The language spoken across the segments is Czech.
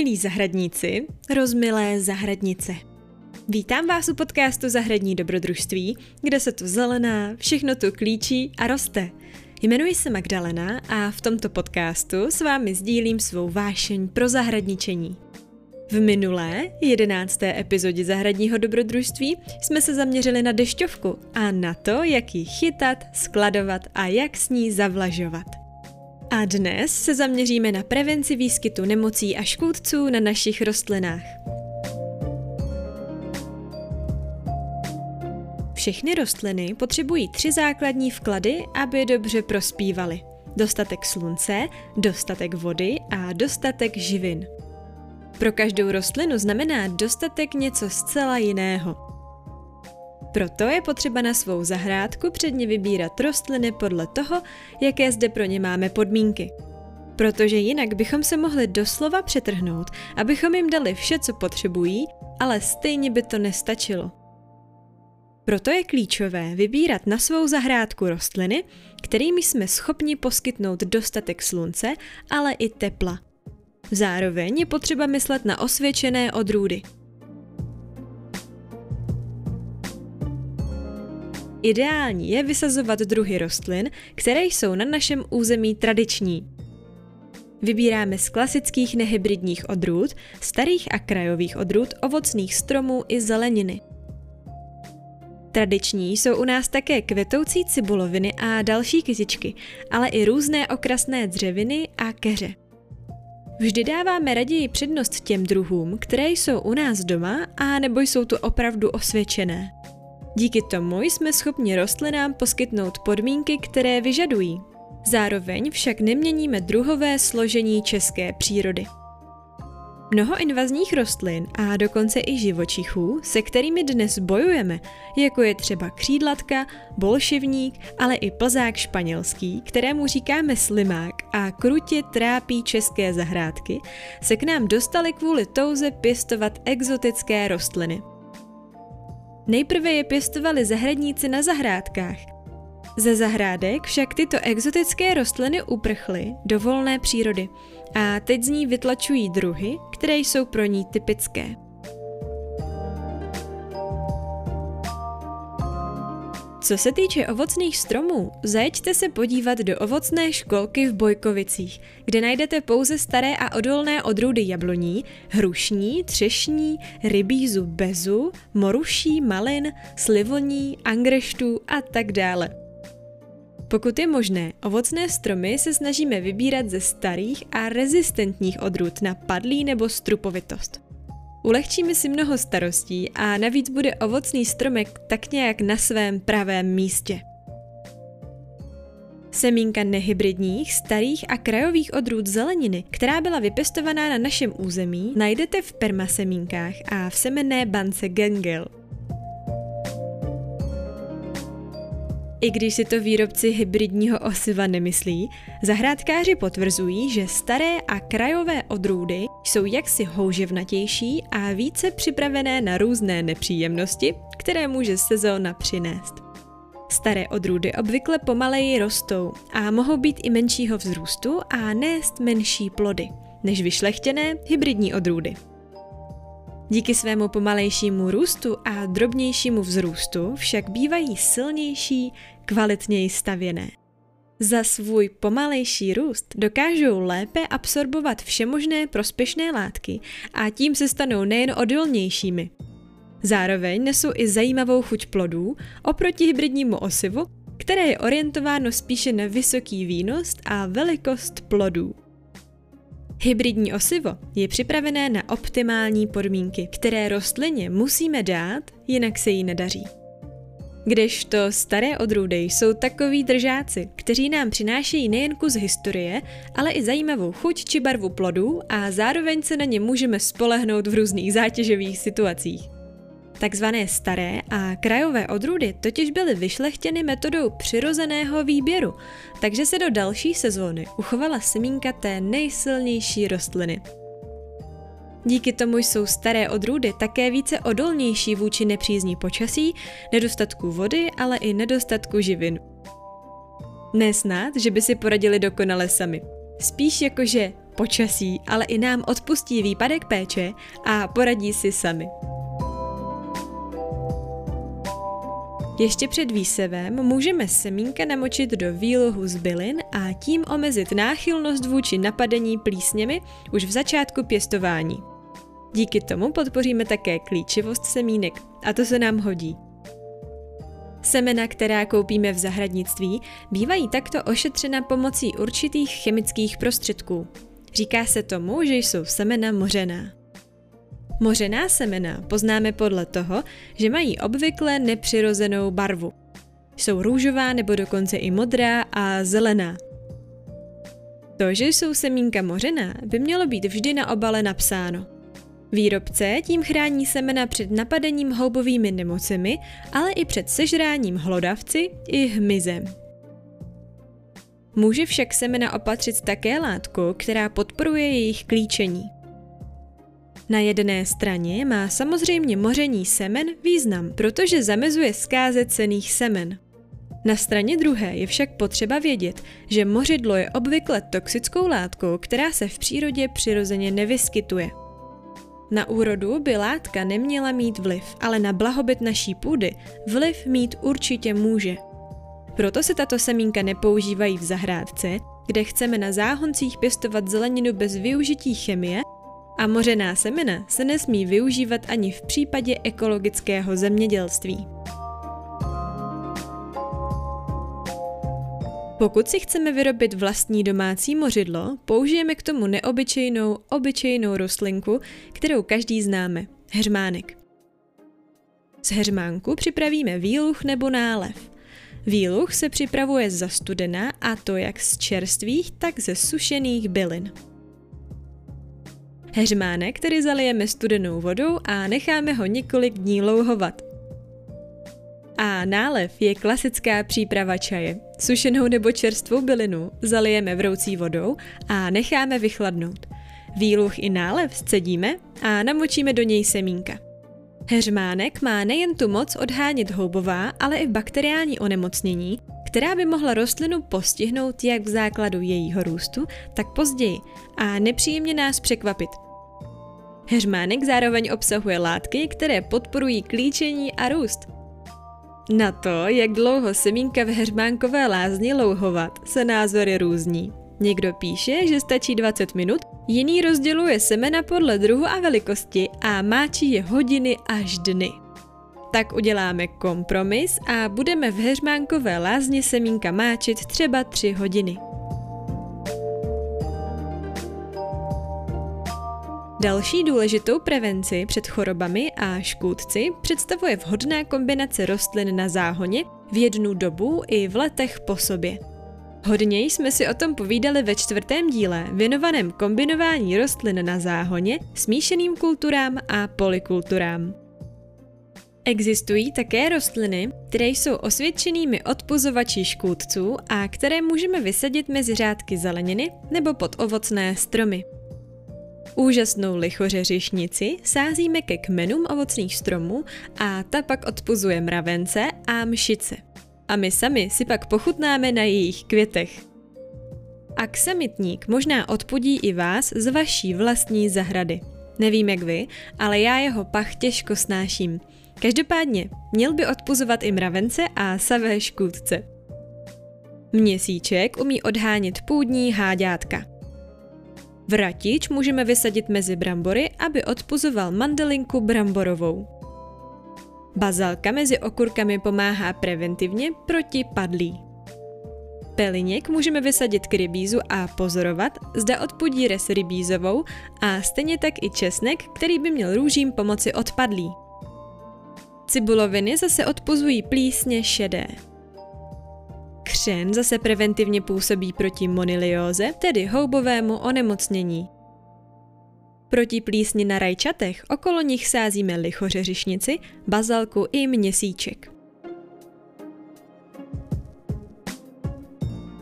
Milí zahradníci, rozmilé zahradnice. Vítám vás u podcastu Zahradní dobrodružství, kde se tu zelená, všechno tu klíčí a roste. Jmenuji se Magdalena a v tomto podcastu s vámi sdílím svou vášeň pro zahradničení. V minulé, jedenácté epizodě Zahradního dobrodružství jsme se zaměřili na dešťovku a na to, jak ji chytat, skladovat a jak s ní zavlažovat. A dnes se zaměříme na prevenci výskytu nemocí a škůdců na našich rostlinách. Všechny rostliny potřebují tři základní vklady, aby dobře prospívaly. Dostatek slunce, dostatek vody a dostatek živin. Pro každou rostlinu znamená dostatek něco zcela jiného. Proto je potřeba na svou zahrádku předně vybírat rostliny podle toho, jaké zde pro ně máme podmínky. Protože jinak bychom se mohli doslova přetrhnout, abychom jim dali vše, co potřebují, ale stejně by to nestačilo. Proto je klíčové vybírat na svou zahrádku rostliny, kterými jsme schopni poskytnout dostatek slunce, ale i tepla. Zároveň je potřeba myslet na osvědčené odrůdy – Ideální je vysazovat druhy rostlin, které jsou na našem území tradiční. Vybíráme z klasických nehybridních odrůd, starých a krajových odrůd ovocných stromů i zeleniny. Tradiční jsou u nás také kvetoucí cibuloviny a další kytičky, ale i různé okrasné dřeviny a keře. Vždy dáváme raději přednost těm druhům, které jsou u nás doma a nebo jsou tu opravdu osvědčené. Díky tomu jsme schopni rostlinám poskytnout podmínky, které vyžadují. Zároveň však neměníme druhové složení české přírody. Mnoho invazních rostlin a dokonce i živočichů, se kterými dnes bojujeme, jako je třeba křídlatka, bolševník, ale i plzák španělský, kterému říkáme slimák a krutě trápí české zahrádky, se k nám dostali kvůli touze pěstovat exotické rostliny. Nejprve je pěstovali zahradníci na zahrádkách. Ze zahrádek však tyto exotické rostliny uprchly do volné přírody a teď z ní vytlačují druhy, které jsou pro ní typické. Co se týče ovocných stromů, zajeďte se podívat do ovocné školky v Bojkovicích, kde najdete pouze staré a odolné odrůdy jabloní, hrušní, třešní, rybízu bezu, moruší, malin, slivoní, angreštů a tak dále. Pokud je možné, ovocné stromy se snažíme vybírat ze starých a rezistentních odrůd na padlí nebo strupovitost. Ulehčíme si mnoho starostí a navíc bude ovocný stromek tak nějak na svém pravém místě. Semínka nehybridních, starých a krajových odrůd zeleniny, která byla vypěstovaná na našem území, najdete v permasemínkách a v semenné bance Gengel – I když si to výrobci hybridního osiva nemyslí, zahrádkáři potvrzují, že staré a krajové odrůdy jsou jaksi houževnatější a více připravené na různé nepříjemnosti, které může sezóna přinést. Staré odrůdy obvykle pomaleji rostou a mohou být i menšího vzrůstu a nést menší plody než vyšlechtěné hybridní odrůdy. Díky svému pomalejšímu růstu a drobnějšímu vzrůstu však bývají silnější, kvalitněji stavěné. Za svůj pomalejší růst dokážou lépe absorbovat všemožné prospěšné látky a tím se stanou nejen odolnějšími. Zároveň nesou i zajímavou chuť plodů oproti hybridnímu osivu, které je orientováno spíše na vysoký výnos a velikost plodů. Hybridní osivo je připravené na optimální podmínky, které rostlině musíme dát, jinak se jí nedaří. Kdežto staré odrůdy jsou takoví držáci, kteří nám přinášejí nejen kus historie, ale i zajímavou chuť či barvu plodů a zároveň se na ně můžeme spolehnout v různých zátěžových situacích. Takzvané staré a krajové odrůdy totiž byly vyšlechtěny metodou přirozeného výběru, takže se do další sezóny uchovala semínka té nejsilnější rostliny. Díky tomu jsou staré odrůdy také více odolnější vůči nepřízní počasí, nedostatku vody, ale i nedostatku živin. Nesnad, že by si poradili dokonale sami. Spíš jakože počasí, ale i nám odpustí výpadek péče a poradí si sami. Ještě před výsevem můžeme semínka namočit do výlohu z bylin a tím omezit náchylnost vůči napadení plísněmi už v začátku pěstování. Díky tomu podpoříme také klíčivost semínek a to se nám hodí. Semena, která koupíme v zahradnictví, bývají takto ošetřena pomocí určitých chemických prostředků. Říká se tomu, že jsou semena mořená. Mořená semena poznáme podle toho, že mají obvykle nepřirozenou barvu. Jsou růžová nebo dokonce i modrá a zelená. To, že jsou semínka mořená, by mělo být vždy na obale napsáno. Výrobce tím chrání semena před napadením houbovými nemocemi, ale i před sežráním hlodavci i hmyzem. Může však semena opatřit také látku, která podporuje jejich klíčení. Na jedné straně má samozřejmě moření semen význam, protože zamezuje zkáze cených semen. Na straně druhé je však potřeba vědět, že mořidlo je obvykle toxickou látkou, která se v přírodě přirozeně nevyskytuje. Na úrodu by látka neměla mít vliv, ale na blahobyt naší půdy vliv mít určitě může. Proto se tato semínka nepoužívají v zahrádce, kde chceme na záhoncích pěstovat zeleninu bez využití chemie a mořená semena se nesmí využívat ani v případě ekologického zemědělství. Pokud si chceme vyrobit vlastní domácí mořidlo, použijeme k tomu neobyčejnou, obyčejnou rostlinku, kterou každý známe – heřmánek. Z heřmánku připravíme výluch nebo nálev. Výluch se připravuje za studena a to jak z čerstvých, tak ze sušených bylin. Heřmánek tedy zalijeme studenou vodou a necháme ho několik dní louhovat. A nálev je klasická příprava čaje. Sušenou nebo čerstvou bylinu zalijeme vroucí vodou a necháme vychladnout. Výluch i nálev scedíme a namočíme do něj semínka. Heřmánek má nejen tu moc odhánět houbová, ale i bakteriální onemocnění, která by mohla rostlinu postihnout jak v základu jejího růstu, tak později a nepříjemně nás překvapit. Heřmánek zároveň obsahuje látky, které podporují klíčení a růst – na to, jak dlouho semínka v heřmánkové lázni louhovat, se názory různí. Někdo píše, že stačí 20 minut, jiný rozděluje semena podle druhu a velikosti a máčí je hodiny až dny. Tak uděláme kompromis a budeme v heřmánkové lázni semínka máčit třeba 3 hodiny. Další důležitou prevenci před chorobami a škůdci představuje vhodná kombinace rostlin na záhoně v jednu dobu i v letech po sobě. Hodně jsme si o tom povídali ve čtvrtém díle věnovaném kombinování rostlin na záhoně, smíšeným kulturám a polikulturám. Existují také rostliny, které jsou osvědčenými odpuzovači škůdců a které můžeme vysadit mezi řádky zeleniny nebo pod ovocné stromy. Úžasnou lichořeřišnici sázíme ke kmenům ovocných stromů a ta pak odpuzuje mravence a mšice. A my sami si pak pochutnáme na jejich květech. Aksamitník možná odpudí i vás z vaší vlastní zahrady. Nevím jak vy, ale já jeho pach těžko snáším. Každopádně měl by odpuzovat i mravence a savé škůdce. Měsíček umí odhánět půdní háďátka. Vratič můžeme vysadit mezi brambory, aby odpuzoval mandelinku bramborovou. Bazalka mezi okurkami pomáhá preventivně proti padlí. Peliněk můžeme vysadit k rybízu a pozorovat, zda odpudí res rybízovou a stejně tak i česnek, který by měl růžím pomoci odpadlí. Cibuloviny zase odpuzují plísně šedé. Křen zase preventivně působí proti monilióze, tedy houbovému onemocnění. Proti plísni na rajčatech okolo nich sázíme lichořeřišnici, bazalku i měsíček.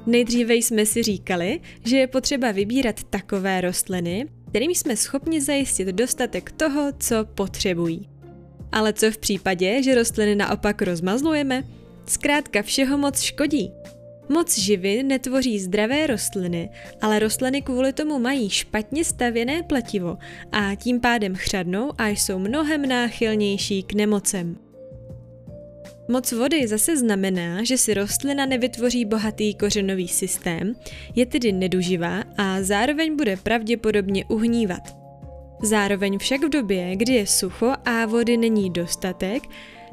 Nejdříve jsme si říkali, že je potřeba vybírat takové rostliny, kterým jsme schopni zajistit dostatek toho, co potřebují. Ale co v případě, že rostliny naopak rozmazlujeme? Zkrátka všeho moc škodí. Moc živin netvoří zdravé rostliny, ale rostliny kvůli tomu mají špatně stavěné pletivo a tím pádem chřadnou a jsou mnohem náchylnější k nemocem. Moc vody zase znamená, že si rostlina nevytvoří bohatý kořenový systém, je tedy neduživá a zároveň bude pravděpodobně uhnívat. Zároveň však v době, kdy je sucho a vody není dostatek,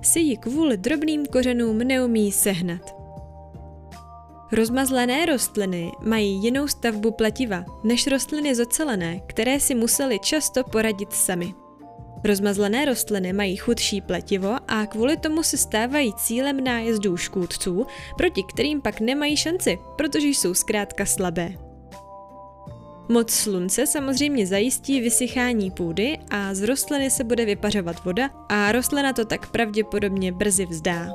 si ji kvůli drobným kořenům neumí sehnat. Rozmazlené rostliny mají jinou stavbu pletiva než rostliny zocelené, které si museli často poradit sami. Rozmazlené rostliny mají chudší pletivo a kvůli tomu se stávají cílem nájezdů škůdců, proti kterým pak nemají šanci, protože jsou zkrátka slabé. Moc slunce samozřejmě zajistí vysychání půdy a z rostliny se bude vypařovat voda a rostlina to tak pravděpodobně brzy vzdá.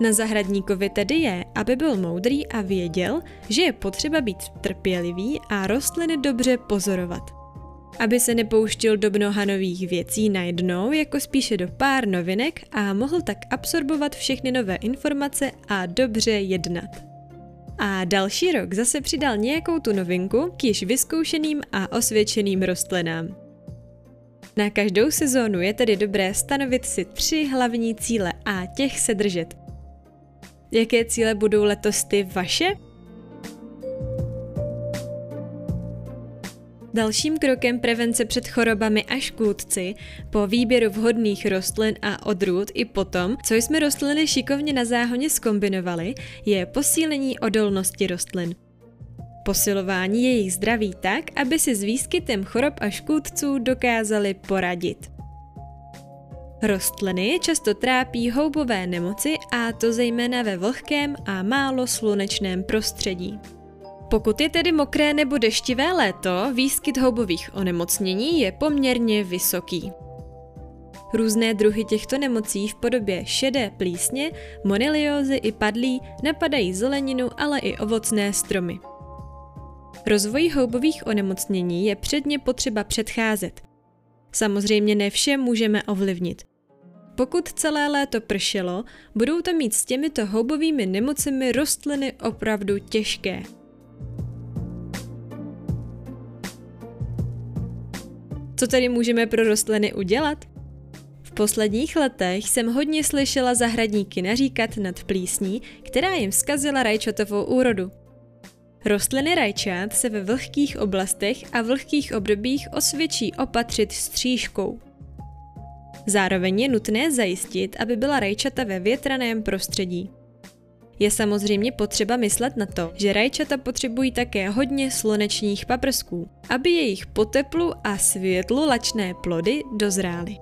Na zahradníkovi tedy je, aby byl moudrý a věděl, že je potřeba být trpělivý a rostliny dobře pozorovat. Aby se nepouštěl do mnoha nových věcí najednou, jako spíše do pár novinek a mohl tak absorbovat všechny nové informace a dobře jednat. A další rok zase přidal nějakou tu novinku k již vyzkoušeným a osvědčeným rostlinám. Na každou sezónu je tedy dobré stanovit si tři hlavní cíle a těch se držet. Jaké cíle budou letos ty vaše? Dalším krokem prevence před chorobami a škůdci po výběru vhodných rostlin a odrůd i potom, co jsme rostliny šikovně na záhoně skombinovali, je posílení odolnosti rostlin. Posilování jejich zdraví tak, aby si s výskytem chorob a škůdců dokázali poradit. Rostliny často trápí houbové nemoci a to zejména ve vlhkém a málo slunečném prostředí. Pokud je tedy mokré nebo deštivé léto, výskyt houbových onemocnění je poměrně vysoký. Různé druhy těchto nemocí v podobě šedé plísně, moniliózy i padlí napadají zeleninu, ale i ovocné stromy. Rozvoji houbových onemocnění je předně potřeba předcházet. Samozřejmě ne vše můžeme ovlivnit. Pokud celé léto pršelo, budou to mít s těmito houbovými nemocemi rostliny opravdu těžké. Co tedy můžeme pro rostliny udělat? V posledních letech jsem hodně slyšela zahradníky naříkat nad plísní, která jim vzkazila rajčatovou úrodu. Rostliny rajčat se ve vlhkých oblastech a vlhkých obdobích osvědčí opatřit střížkou. Zároveň je nutné zajistit, aby byla rajčata ve větraném prostředí. Je samozřejmě potřeba myslet na to, že rajčata potřebují také hodně slunečních paprsků, aby jejich po teplu a světlu lačné plody dozrály.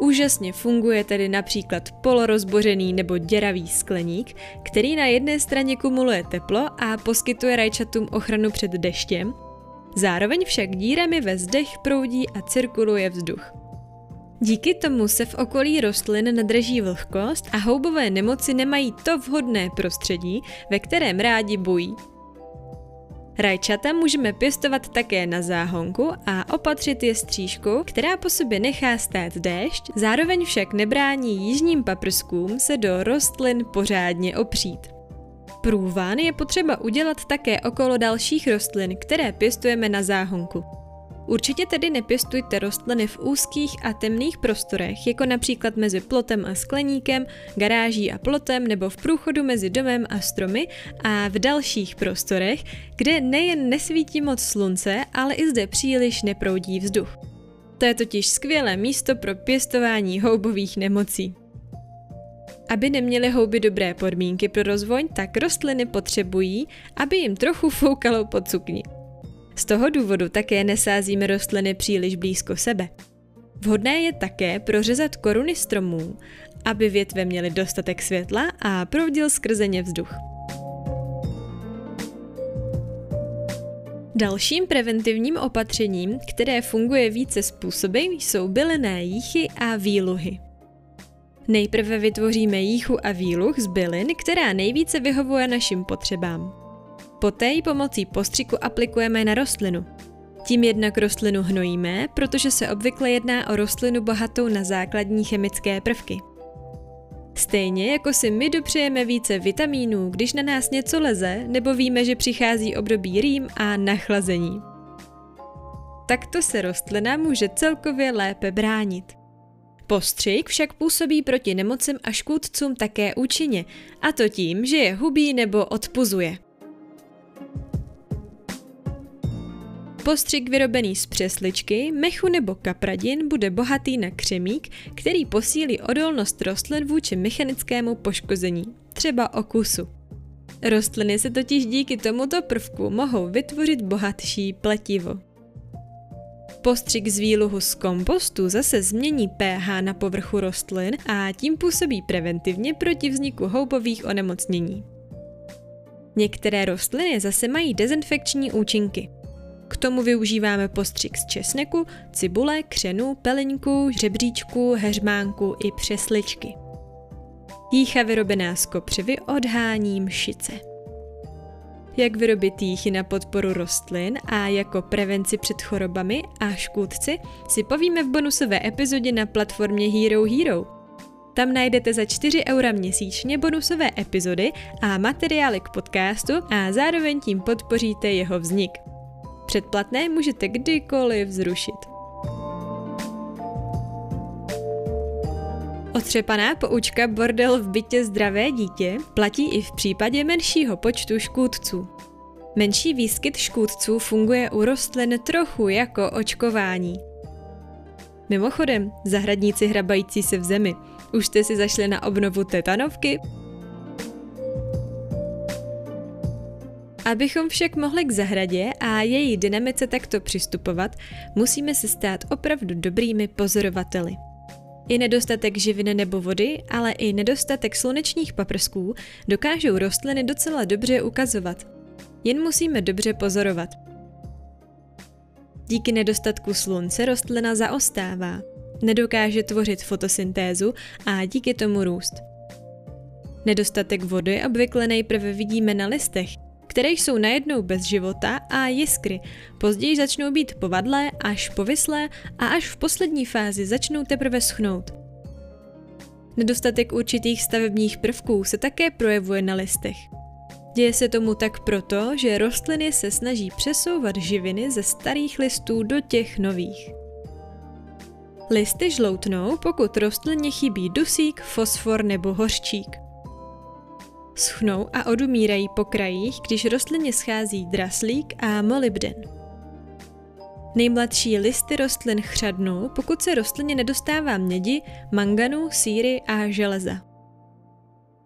Úžasně funguje tedy například polorozbořený nebo děravý skleník, který na jedné straně kumuluje teplo a poskytuje rajčatům ochranu před deštěm, zároveň však dírami ve zdech proudí a cirkuluje vzduch. Díky tomu se v okolí rostlin nadrží vlhkost a houbové nemoci nemají to vhodné prostředí, ve kterém rádi bojí. Rajčata můžeme pěstovat také na záhonku a opatřit je střížkou, která po sobě nechá stát déšť, zároveň však nebrání jižním paprskům se do rostlin pořádně opřít. Průván je potřeba udělat také okolo dalších rostlin, které pěstujeme na záhonku. Určitě tedy nepěstujte rostliny v úzkých a temných prostorech, jako například mezi plotem a skleníkem, garáží a plotem nebo v průchodu mezi domem a stromy a v dalších prostorech, kde nejen nesvítí moc slunce, ale i zde příliš neproudí vzduch. To je totiž skvělé místo pro pěstování houbových nemocí. Aby neměly houby dobré podmínky pro rozvoj, tak rostliny potřebují, aby jim trochu foukalo pod cukni. Z toho důvodu také nesázíme rostliny příliš blízko sebe. Vhodné je také prořezat koruny stromů, aby větve měly dostatek světla a proudil skrze ně vzduch. Dalším preventivním opatřením, které funguje více způsoby, jsou bylinné jíchy a výluhy. Nejprve vytvoříme jíchu a výluh z bylin, která nejvíce vyhovuje našim potřebám. Poté ji pomocí postřiku aplikujeme na rostlinu. Tím jednak rostlinu hnojíme, protože se obvykle jedná o rostlinu bohatou na základní chemické prvky. Stejně jako si my dopřejeme více vitamínů, když na nás něco leze, nebo víme, že přichází období rým a nachlazení. Takto se rostlina může celkově lépe bránit. Postřik však působí proti nemocem a škůdcům také účinně, a to tím, že je hubí nebo odpuzuje. Postřik vyrobený z přesličky, mechu nebo kapradin bude bohatý na křemík, který posílí odolnost rostlin vůči mechanickému poškození, třeba okusu. Rostliny se totiž díky tomuto prvku mohou vytvořit bohatší pletivo. Postřik z výluhu z kompostu zase změní pH na povrchu rostlin a tím působí preventivně proti vzniku houbových onemocnění. Některé rostliny zase mají dezinfekční účinky. K tomu využíváme postřik z česneku, cibule, křenu, peleňku, žebříčku, heřmánku i přesličky. Jícha vyrobená z kopřivy odhání mšice jak vyrobit jíchy na podporu rostlin a jako prevenci před chorobami a škůdci si povíme v bonusové epizodě na platformě Hero Hero. Tam najdete za 4 eura měsíčně bonusové epizody a materiály k podcastu a zároveň tím podpoříte jeho vznik. Předplatné můžete kdykoliv zrušit. Otřepaná poučka bordel v bytě zdravé dítě platí i v případě menšího počtu škůdců. Menší výskyt škůdců funguje u rostlin trochu jako očkování. Mimochodem, zahradníci hrabající se v zemi, už jste si zašli na obnovu tetanovky? Abychom však mohli k zahradě a její dynamice takto přistupovat, musíme se stát opravdu dobrými pozorovateli. I nedostatek živin nebo vody, ale i nedostatek slunečních paprsků dokážou rostliny docela dobře ukazovat. Jen musíme dobře pozorovat. Díky nedostatku slunce rostlina zaostává, nedokáže tvořit fotosyntézu a díky tomu růst. Nedostatek vody obvykle nejprve vidíme na listech, které jsou najednou bez života a jiskry. Později začnou být povadlé, až povislé a až v poslední fázi začnou teprve schnout. Nedostatek určitých stavebních prvků se také projevuje na listech. Děje se tomu tak proto, že rostliny se snaží přesouvat živiny ze starých listů do těch nových. Listy žloutnou, pokud rostlině chybí dusík, fosfor nebo hořčík schnou a odumírají po krajích, když rostlině schází draslík a molybden. Nejmladší listy rostlin chřadnou, pokud se rostlině nedostává mědi, manganu, síry a železa.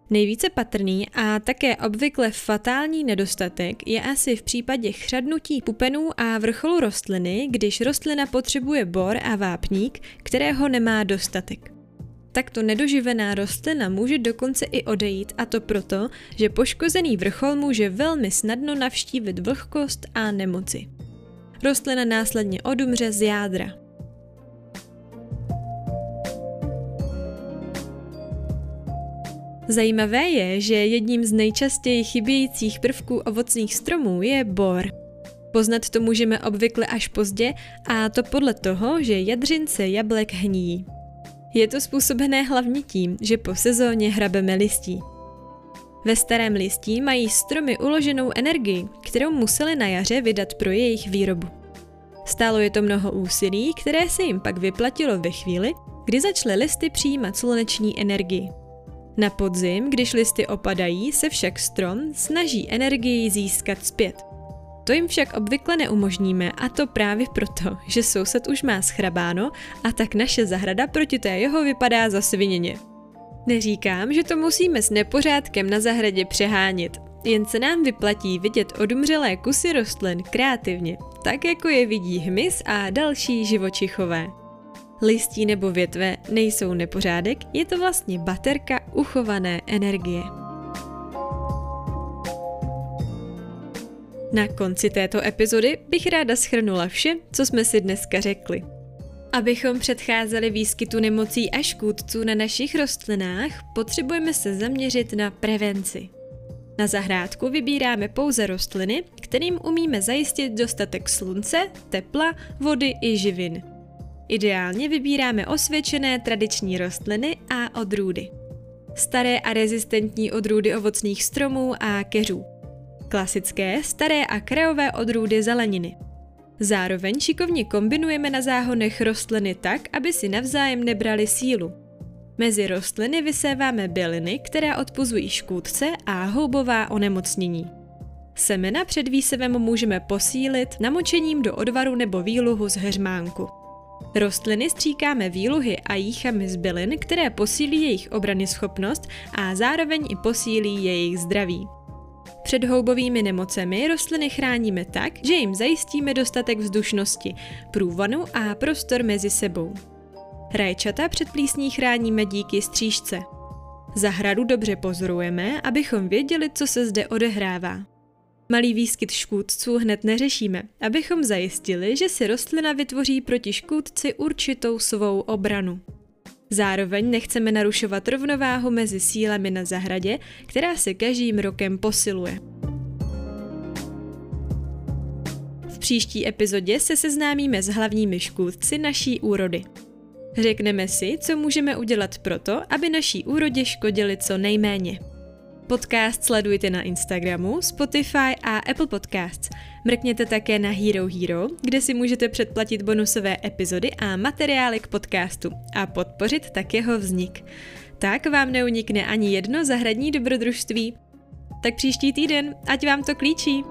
Nejvíce patrný a také obvykle fatální nedostatek je asi v případě chřadnutí pupenů a vrcholu rostliny, když rostlina potřebuje bor a vápník, kterého nemá dostatek takto nedoživená rostlina může dokonce i odejít a to proto, že poškozený vrchol může velmi snadno navštívit vlhkost a nemoci. Rostlina následně odumře z jádra. Zajímavé je, že jedním z nejčastěji chybějících prvků ovocných stromů je bor. Poznat to můžeme obvykle až pozdě a to podle toho, že jadřince jablek hníjí. Je to způsobené hlavně tím, že po sezóně hrabeme listí. Ve starém listí mají stromy uloženou energii, kterou museli na jaře vydat pro jejich výrobu. Stálo je to mnoho úsilí, které se jim pak vyplatilo ve chvíli, kdy začaly listy přijímat sluneční energii. Na podzim, když listy opadají, se však strom snaží energii získat zpět. To jim však obvykle neumožníme a to právě proto, že soused už má schrabáno a tak naše zahrada proti té jeho vypadá zasviněně. Neříkám, že to musíme s nepořádkem na zahradě přehánět, jen se nám vyplatí vidět odumřelé kusy rostlin kreativně, tak jako je vidí hmyz a další živočichové. Listí nebo větve nejsou nepořádek, je to vlastně baterka uchované energie. Na konci této epizody bych ráda schrnula vše, co jsme si dneska řekli. Abychom předcházeli výskytu nemocí a škůdců na našich rostlinách, potřebujeme se zaměřit na prevenci. Na zahrádku vybíráme pouze rostliny, kterým umíme zajistit dostatek slunce, tepla, vody i živin. Ideálně vybíráme osvědčené tradiční rostliny a odrůdy. staré a rezistentní odrůdy ovocných stromů a keřů. Klasické, staré a krajové odrůdy zeleniny. Zároveň šikovně kombinujeme na záhonech rostliny tak, aby si navzájem nebrali sílu. Mezi rostliny vyséváme byliny, které odpuzují škůdce a houbová onemocnění. Semena před výsevem můžeme posílit namočením do odvaru nebo výluhu z hřmánku. Rostliny stříkáme výluhy a jíchami z bylin, které posílí jejich obrany schopnost a zároveň i posílí jejich zdraví. Před houbovými nemocemi rostliny chráníme tak, že jim zajistíme dostatek vzdušnosti, průvanu a prostor mezi sebou. Rajčata před plísní chráníme díky střížce. Zahradu dobře pozorujeme, abychom věděli, co se zde odehrává. Malý výskyt škůdců hned neřešíme, abychom zajistili, že si rostlina vytvoří proti škůdci určitou svou obranu. Zároveň nechceme narušovat rovnováhu mezi sílemi na zahradě, která se každým rokem posiluje. V příští epizodě se seznámíme s hlavními škůdci naší úrody. Řekneme si, co můžeme udělat proto, aby naší úrodě škodili co nejméně. Podcast sledujte na Instagramu, Spotify a Apple Podcasts. Mrkněte také na Hero Hero, kde si můžete předplatit bonusové epizody a materiály k podcastu a podpořit tak jeho vznik. Tak vám neunikne ani jedno zahradní dobrodružství. Tak příští týden, ať vám to klíčí!